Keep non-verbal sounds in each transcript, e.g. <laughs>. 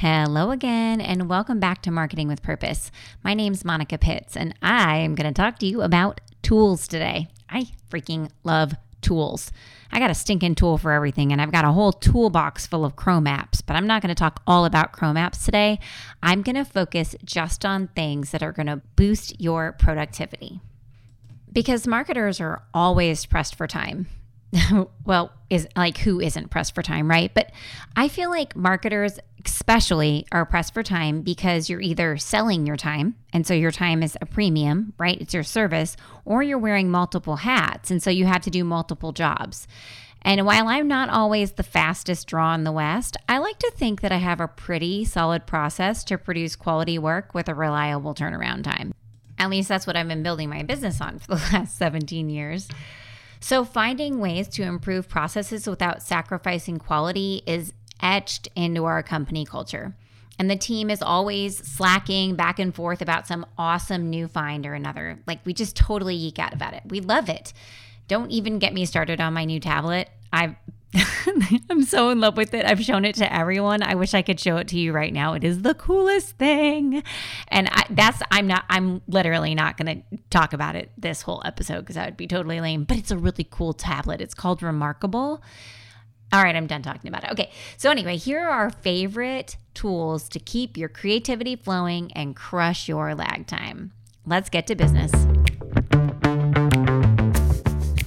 Hello again, and welcome back to Marketing with Purpose. My name's Monica Pitts, and I am going to talk to you about tools today. I freaking love tools. I got a stinking tool for everything, and I've got a whole toolbox full of Chrome apps, but I'm not going to talk all about Chrome apps today. I'm going to focus just on things that are going to boost your productivity. Because marketers are always pressed for time. <laughs> well, is like who isn't pressed for time, right? But I feel like marketers especially are pressed for time because you're either selling your time and so your time is a premium, right? It's your service, or you're wearing multiple hats and so you have to do multiple jobs. And while I'm not always the fastest draw in the West, I like to think that I have a pretty solid process to produce quality work with a reliable turnaround time. At least that's what I've been building my business on for the <laughs> last 17 years. So, finding ways to improve processes without sacrificing quality is etched into our company culture. And the team is always slacking back and forth about some awesome new find or another. Like, we just totally geek out about it. We love it. Don't even get me started on my new tablet. I've <laughs> I'm so in love with it. I've shown it to everyone. I wish I could show it to you right now. It is the coolest thing. And I, that's, I'm not, I'm literally not going to talk about it this whole episode because that would be totally lame, but it's a really cool tablet. It's called Remarkable. All right, I'm done talking about it. Okay. So, anyway, here are our favorite tools to keep your creativity flowing and crush your lag time. Let's get to business.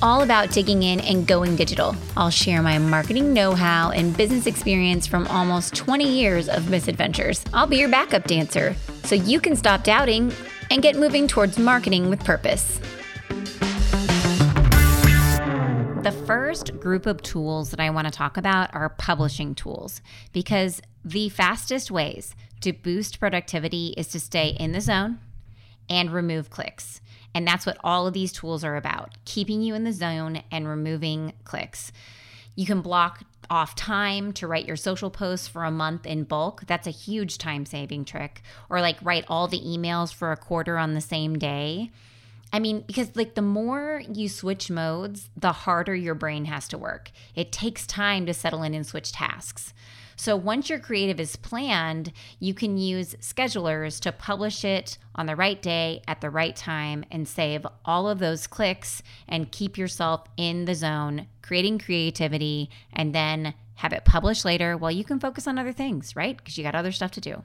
all about digging in and going digital. I'll share my marketing know how and business experience from almost 20 years of misadventures. I'll be your backup dancer so you can stop doubting and get moving towards marketing with purpose. The first group of tools that I want to talk about are publishing tools because the fastest ways to boost productivity is to stay in the zone and remove clicks. And that's what all of these tools are about keeping you in the zone and removing clicks. You can block off time to write your social posts for a month in bulk. That's a huge time saving trick. Or like write all the emails for a quarter on the same day. I mean, because like the more you switch modes, the harder your brain has to work. It takes time to settle in and switch tasks. So once your creative is planned, you can use schedulers to publish it on the right day at the right time and save all of those clicks and keep yourself in the zone, creating creativity, and then have it published later while you can focus on other things, right? Because you got other stuff to do.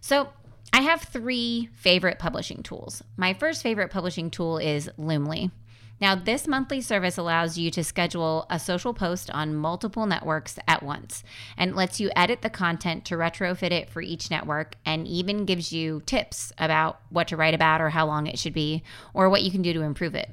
So, I have three favorite publishing tools. My first favorite publishing tool is Loomly. Now, this monthly service allows you to schedule a social post on multiple networks at once and lets you edit the content to retrofit it for each network and even gives you tips about what to write about or how long it should be or what you can do to improve it.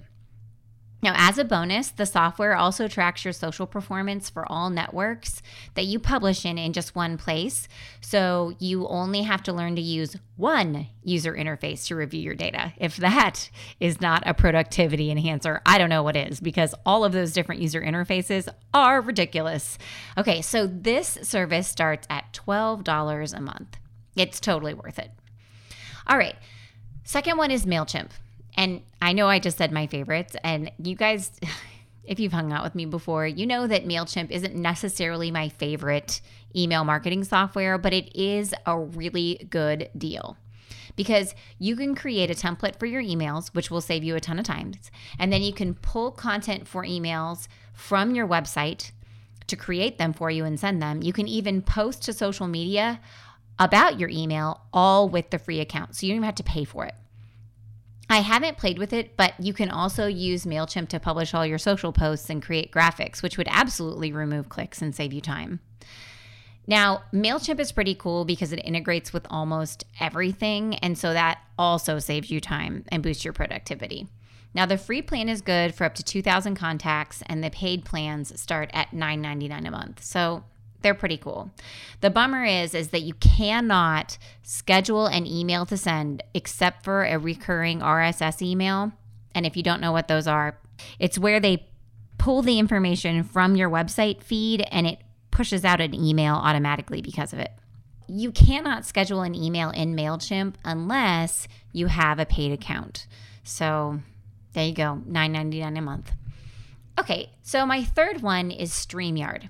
Now, as a bonus, the software also tracks your social performance for all networks that you publish in in just one place. So you only have to learn to use one user interface to review your data. If that <laughs> is not a productivity enhancer, I don't know what is because all of those different user interfaces are ridiculous. Okay, so this service starts at $12 a month. It's totally worth it. All right, second one is MailChimp. And I know I just said my favorites, and you guys, <sighs> if you've hung out with me before, you know that MailChimp isn't necessarily my favorite email marketing software, but it is a really good deal because you can create a template for your emails, which will save you a ton of time. And then you can pull content for emails from your website to create them for you and send them. You can even post to social media about your email all with the free account. So you don't even have to pay for it. I haven't played with it, but you can also use MailChimp to publish all your social posts and create graphics, which would absolutely remove clicks and save you time. Now, MailChimp is pretty cool because it integrates with almost everything. And so that also saves you time and boosts your productivity. Now, the free plan is good for up to 2,000 contacts, and the paid plans start at $9.99 a month. So they're pretty cool. The bummer is is that you cannot schedule an email to send except for a recurring RSS email. And if you don't know what those are, it's where they pull the information from your website feed and it pushes out an email automatically because of it. You cannot schedule an email in MailChimp unless you have a paid account. So there you go, $9.99 a month. Okay, so my third one is StreamYard.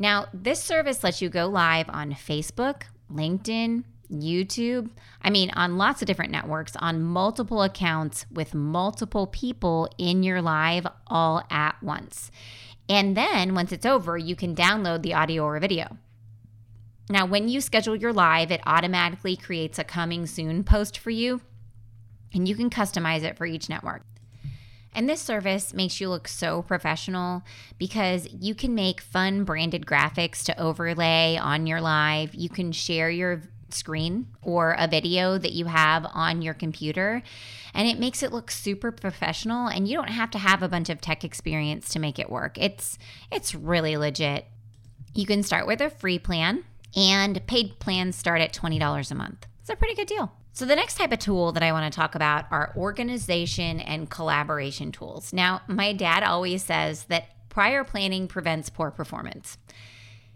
Now, this service lets you go live on Facebook, LinkedIn, YouTube. I mean, on lots of different networks, on multiple accounts with multiple people in your live all at once. And then once it's over, you can download the audio or video. Now, when you schedule your live, it automatically creates a coming soon post for you, and you can customize it for each network. And this service makes you look so professional because you can make fun branded graphics to overlay on your live. You can share your screen or a video that you have on your computer and it makes it look super professional and you don't have to have a bunch of tech experience to make it work. It's it's really legit. You can start with a free plan and paid plans start at $20 a month. It's a pretty good deal. So, the next type of tool that I want to talk about are organization and collaboration tools. Now, my dad always says that prior planning prevents poor performance.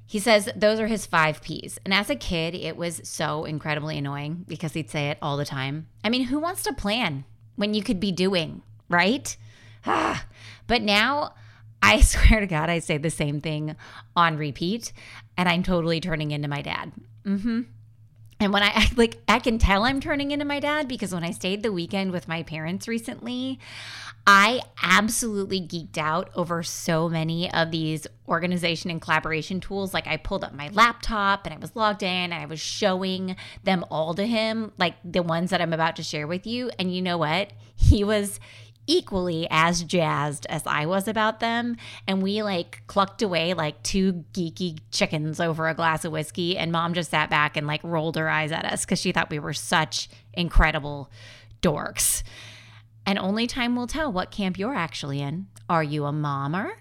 He says those are his five P's. And as a kid, it was so incredibly annoying because he'd say it all the time. I mean, who wants to plan when you could be doing, right? but now, I <laughs> swear to God, I say the same thing on repeat, and I'm totally turning into my dad. Mm-hmm. And when I like, I can tell I'm turning into my dad because when I stayed the weekend with my parents recently, I absolutely geeked out over so many of these organization and collaboration tools. Like, I pulled up my laptop and I was logged in and I was showing them all to him, like the ones that I'm about to share with you. And you know what? He was equally as jazzed as I was about them. And we like clucked away like two geeky chickens over a glass of whiskey. And mom just sat back and like rolled her eyes at us because she thought we were such incredible dorks. And only time will tell what camp you're actually in. Are you a mommer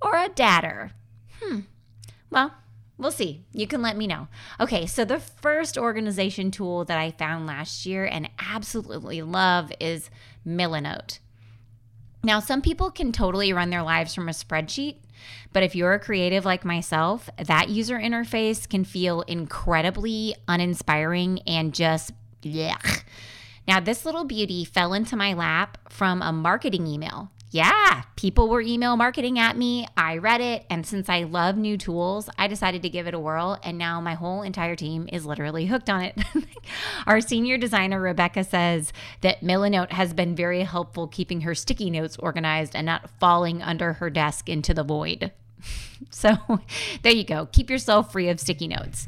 or a dadder? Hmm. Well, we'll see. You can let me know. Okay, so the first organization tool that I found last year and absolutely love is Milanote. Now, some people can totally run their lives from a spreadsheet, but if you're a creative like myself, that user interface can feel incredibly uninspiring and just yuck. Now, this little beauty fell into my lap from a marketing email yeah, people were email marketing at me. I read it. And since I love new tools, I decided to give it a whirl. And now my whole entire team is literally hooked on it. <laughs> Our senior designer, Rebecca, says that Milanote has been very helpful keeping her sticky notes organized and not falling under her desk into the void. <laughs> so <laughs> there you go. Keep yourself free of sticky notes.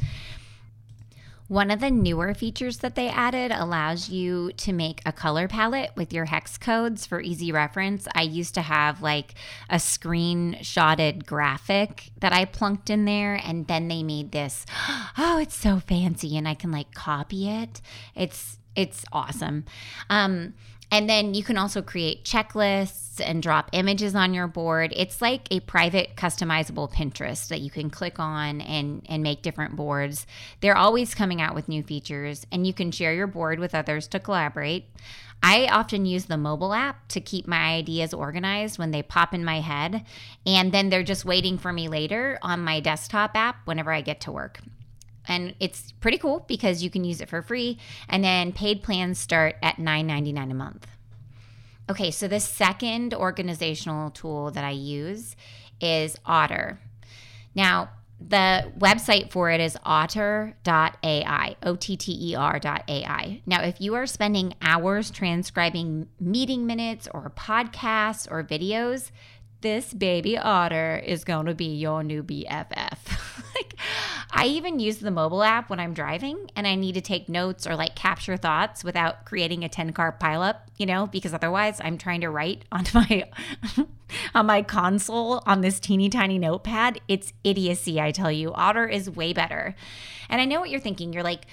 One of the newer features that they added allows you to make a color palette with your hex codes for easy reference. I used to have like a screenshotted graphic that I plunked in there, and then they made this. <gasps> Oh, it's so fancy, and I can like copy it. It's it's awesome. Um, and then you can also create checklists and drop images on your board. It's like a private customizable Pinterest that you can click on and, and make different boards. They're always coming out with new features, and you can share your board with others to collaborate. I often use the mobile app to keep my ideas organized when they pop in my head, and then they're just waiting for me later on my desktop app whenever I get to work. And it's pretty cool because you can use it for free. And then paid plans start at $9.99 a month. Okay, so the second organizational tool that I use is Otter. Now, the website for it is otter.ai, O T T E R.ai. Now, if you are spending hours transcribing meeting minutes or podcasts or videos, this baby otter is going to be your new BFF. <laughs> like, I even use the mobile app when I'm driving and I need to take notes or like capture thoughts without creating a 10 car pileup, you know, because otherwise I'm trying to write <laughs> on my on my console on this teeny tiny notepad. It's idiocy, I tell you. Otter is way better. And I know what you're thinking. You're like,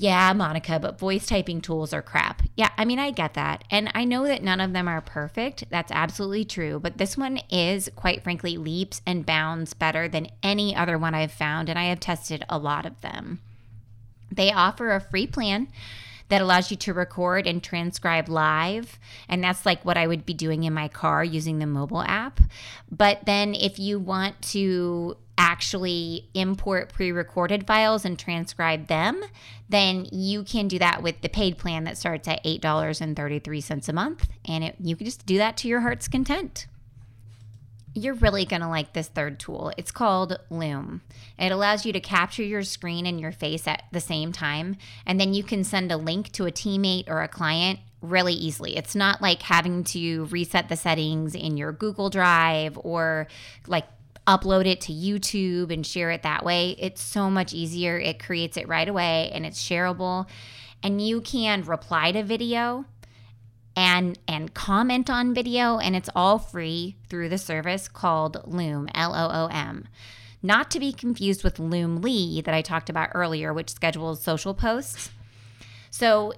yeah, Monica, but voice typing tools are crap. Yeah, I mean, I get that. And I know that none of them are perfect. That's absolutely true. But this one is, quite frankly, leaps and bounds better than any other one I've found. And I have tested a lot of them. They offer a free plan that allows you to record and transcribe live. And that's like what I would be doing in my car using the mobile app. But then if you want to actually import pre recorded files and transcribe them, then you can do that with the paid plan that starts at $8.33 a month. And it, you can just do that to your heart's content. You're really going to like this third tool. It's called Loom. It allows you to capture your screen and your face at the same time, and then you can send a link to a teammate or a client really easily. It's not like having to reset the settings in your Google Drive or like upload it to YouTube and share it that way. It's so much easier. It creates it right away and it's shareable. And you can reply to video and and comment on video and it's all free through the service called Loom L O O M. Not to be confused with Loomly that I talked about earlier which schedules social posts. So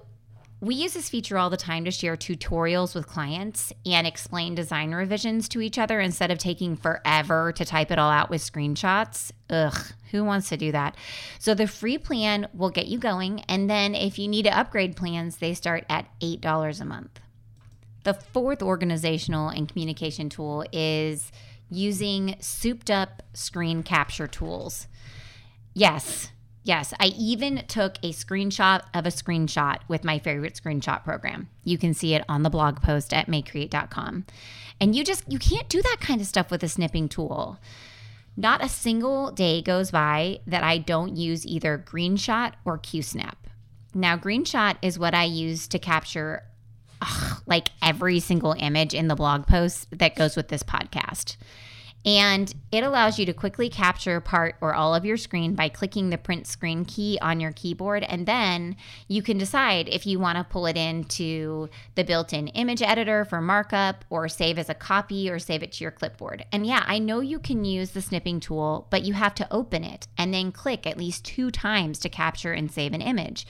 we use this feature all the time to share tutorials with clients and explain design revisions to each other instead of taking forever to type it all out with screenshots. Ugh, who wants to do that? So the free plan will get you going. And then if you need to upgrade plans, they start at $8 a month. The fourth organizational and communication tool is using souped up screen capture tools. Yes, yes, I even took a screenshot of a screenshot with my favorite screenshot program. You can see it on the blog post at maycreate.com. And you just you can't do that kind of stuff with a snipping tool. Not a single day goes by that I don't use either GreenShot or QSnap. Now, GreenShot is what I use to capture ugh, like every single image in the blog post that goes with this podcast. And it allows you to quickly capture part or all of your screen by clicking the print screen key on your keyboard. And then you can decide if you want to pull it into the built in image editor for markup or save as a copy or save it to your clipboard. And yeah, I know you can use the snipping tool, but you have to open it and then click at least two times to capture and save an image.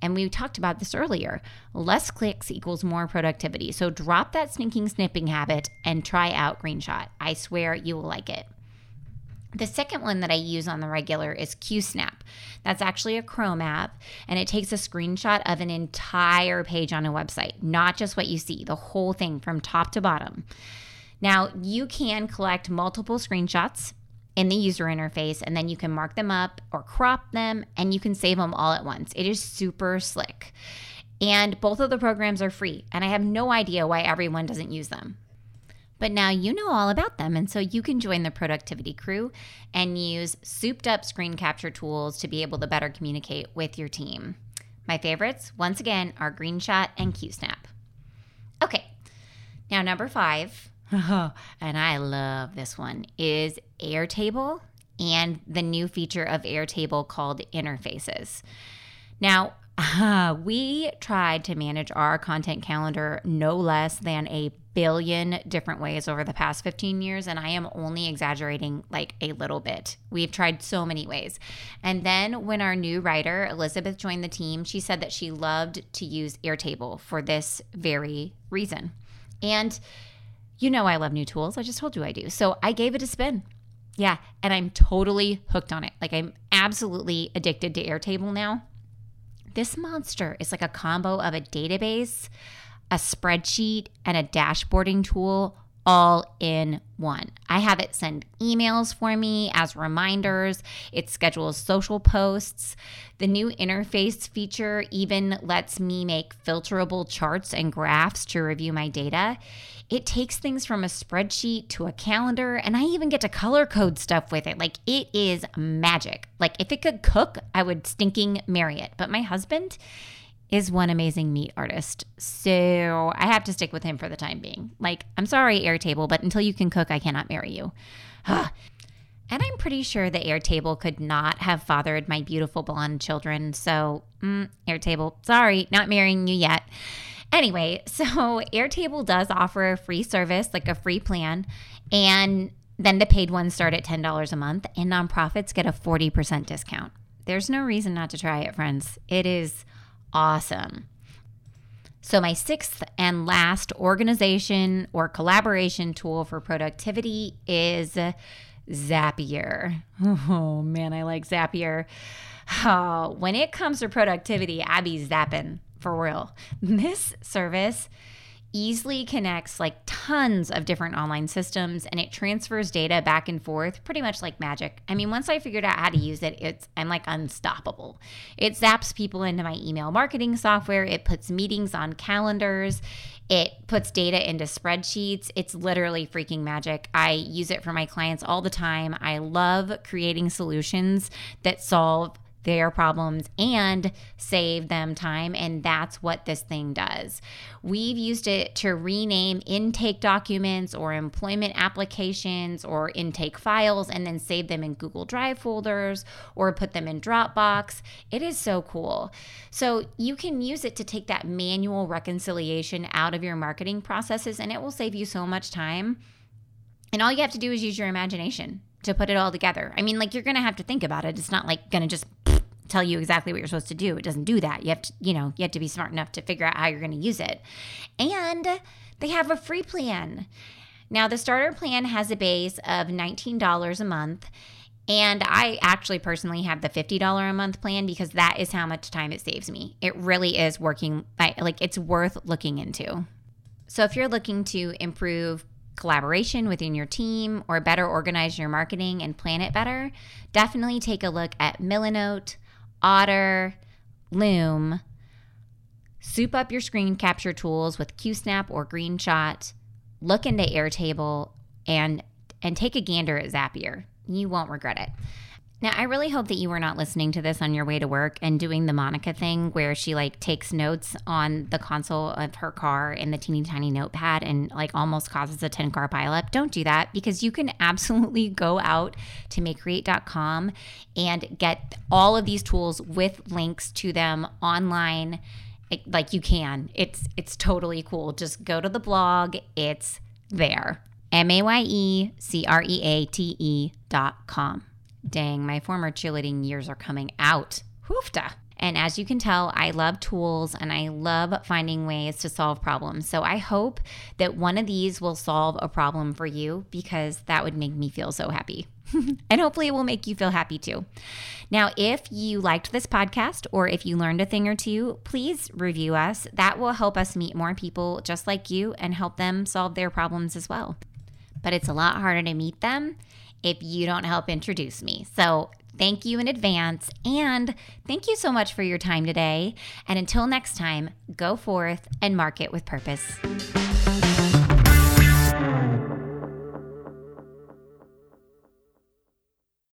And we talked about this earlier. Less clicks equals more productivity. So drop that sneaking snipping habit and try out GreenShot. I swear you will like it. The second one that I use on the regular is QSnap. That's actually a Chrome app, and it takes a screenshot of an entire page on a website, not just what you see, the whole thing from top to bottom. Now, you can collect multiple screenshots in the user interface and then you can mark them up or crop them and you can save them all at once. It is super slick. And both of the programs are free, and I have no idea why everyone doesn't use them. But now you know all about them, and so you can join the productivity crew and use souped up screen capture tools to be able to better communicate with your team. My favorites, once again, are GreenShot and QSnap. Okay, now number five <laughs> and I love this one, is Airtable and the new feature of Airtable called interfaces. Now, uh, we tried to manage our content calendar no less than a billion different ways over the past 15 years, and I am only exaggerating like a little bit. We've tried so many ways. And then when our new writer, Elizabeth, joined the team, she said that she loved to use Airtable for this very reason. And you know, I love new tools. I just told you I do. So I gave it a spin. Yeah. And I'm totally hooked on it. Like, I'm absolutely addicted to Airtable now. This monster is like a combo of a database, a spreadsheet, and a dashboarding tool all in one. I have it send emails for me as reminders. It schedules social posts. The new interface feature even lets me make filterable charts and graphs to review my data. It takes things from a spreadsheet to a calendar, and I even get to color code stuff with it. Like it is magic. Like if it could cook, I would stinking marry it. But my husband, is one amazing meat artist. So I have to stick with him for the time being. Like, I'm sorry, Airtable, but until you can cook, I cannot marry you. and I'm pretty sure the Airtable could not have fathered my beautiful blonde children. So, mm, Airtable, sorry, not marrying you yet. Anyway, <laughs> so Airtable does offer a free service, like a free plan, and then the paid ones start at $10 a month, and nonprofits get a 40% discount. There's no reason not to try it, friends. It is awesome. So, my sixth and last organization or collaboration tool for productivity is Zapier. Oh man, I like Zapier. Oh, when it comes to productivity, I be zapping for real. This service easily connects like tons of different online systems and it transfers data back and forth pretty much like magic. I mean, once I figured out how to use it, it's I'm like unstoppable. It zaps people into my email marketing software, it puts meetings on calendars, it puts data into spreadsheets. It's literally freaking magic. I use it for my clients all the time. I love creating solutions that solve their problems and save them time. And that's what this thing does. We've used it to rename intake documents or employment applications or intake files and then save them in Google Drive folders or put them in Dropbox. It is so cool. So you can use it to take that manual reconciliation out of your marketing processes and it will save you so much time. And all you have to do is use your imagination to put it all together. I mean, like you're going to have to think about it. It's not like going to just tell you exactly what you're supposed to do. It doesn't do that. You have to, you know, you have to be smart enough to figure out how you're going to use it. And they have a free plan. Now, the starter plan has a base of $19 a month. And I actually personally have the $50 a month plan because that is how much time it saves me. It really is working, like, it's worth looking into. So, if you're looking to improve collaboration within your team or better organize your marketing and plan it better, definitely take a look at Milanote Otter, Loom. Soup up your screen capture tools with QSnap or GreenShot. Look into Airtable and and take a gander at Zapier. You won't regret it. Now, I really hope that you were not listening to this on your way to work and doing the Monica thing where she like takes notes on the console of her car in the teeny tiny notepad and like almost causes a 10 car pileup. Don't do that because you can <laughs> absolutely go out to maycreate.com and get all of these tools with links to them online like you can. It's it's totally cool. Just go to the blog. It's there. M A Y E C R E A T E dot com. Dang, my former cheerleading years are coming out. Hoofta. And as you can tell, I love tools and I love finding ways to solve problems. So I hope that one of these will solve a problem for you because that would make me feel so happy. <laughs> and hopefully it will make you feel happy too. Now, if you liked this podcast or if you learned a thing or two, please review us. That will help us meet more people just like you and help them solve their problems as well. But it's a lot harder to meet them if you don't help introduce me. So thank you in advance. And thank you so much for your time today. And until next time, go forth and market with purpose.